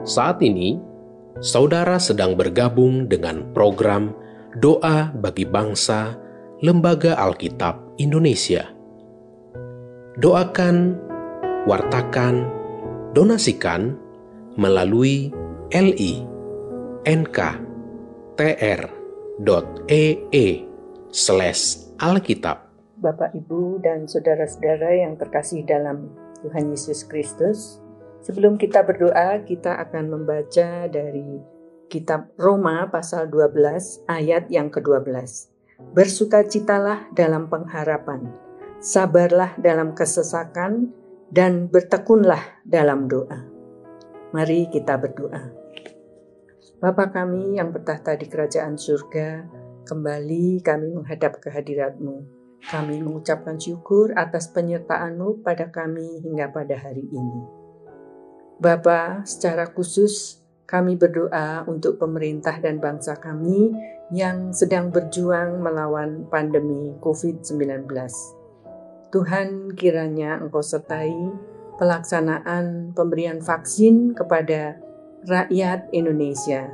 Saat ini, saudara sedang bergabung dengan program Doa bagi Bangsa Lembaga Alkitab Indonesia. Doakan, wartakan, donasikan melalui li nk.tr.ee slash alkitab. Bapak, Ibu, dan saudara-saudara yang terkasih dalam Tuhan Yesus Kristus, sebelum kita berdoa, kita akan membaca dari kitab Roma pasal 12 ayat yang ke-12. Bersukacitalah dalam pengharapan, sabarlah dalam kesesakan, dan bertekunlah dalam doa. Mari kita berdoa. Bapa kami yang bertahta di kerajaan surga, kembali kami menghadap kehadiratmu kami mengucapkan syukur atas penyertaan-Mu pada kami hingga pada hari ini. Bapa, secara khusus kami berdoa untuk pemerintah dan bangsa kami yang sedang berjuang melawan pandemi COVID-19. Tuhan kiranya Engkau sertai pelaksanaan pemberian vaksin kepada rakyat Indonesia.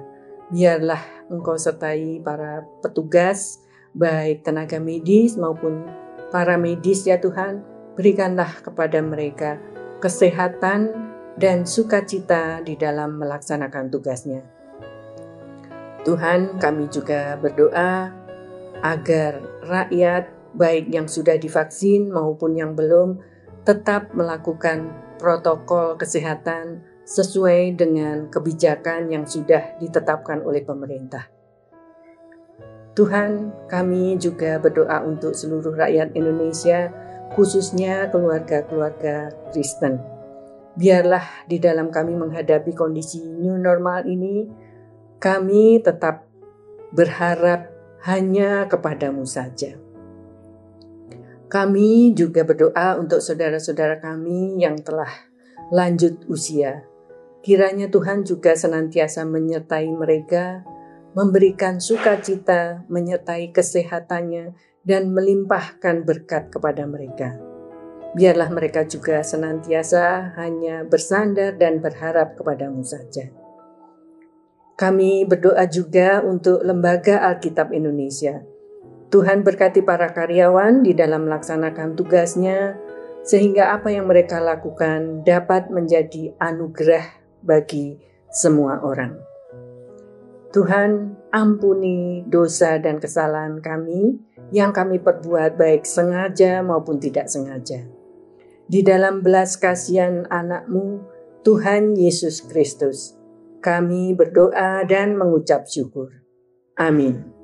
Biarlah Engkau sertai para petugas, baik tenaga medis maupun para medis ya Tuhan, berikanlah kepada mereka kesehatan dan sukacita di dalam melaksanakan tugasnya. Tuhan, kami juga berdoa agar rakyat baik yang sudah divaksin maupun yang belum tetap melakukan protokol kesehatan sesuai dengan kebijakan yang sudah ditetapkan oleh pemerintah. Tuhan, kami juga berdoa untuk seluruh rakyat Indonesia, khususnya keluarga-keluarga Kristen. Biarlah di dalam kami menghadapi kondisi new normal ini, kami tetap berharap hanya kepadamu saja. Kami juga berdoa untuk saudara-saudara kami yang telah lanjut usia. Kiranya Tuhan juga senantiasa menyertai mereka memberikan sukacita, menyertai kesehatannya, dan melimpahkan berkat kepada mereka. Biarlah mereka juga senantiasa hanya bersandar dan berharap kepadamu saja. Kami berdoa juga untuk Lembaga Alkitab Indonesia. Tuhan berkati para karyawan di dalam melaksanakan tugasnya, sehingga apa yang mereka lakukan dapat menjadi anugerah bagi semua orang. Tuhan, ampuni dosa dan kesalahan kami yang kami perbuat baik sengaja maupun tidak sengaja. Di dalam belas kasihan anakmu, Tuhan Yesus Kristus, kami berdoa dan mengucap syukur. Amin.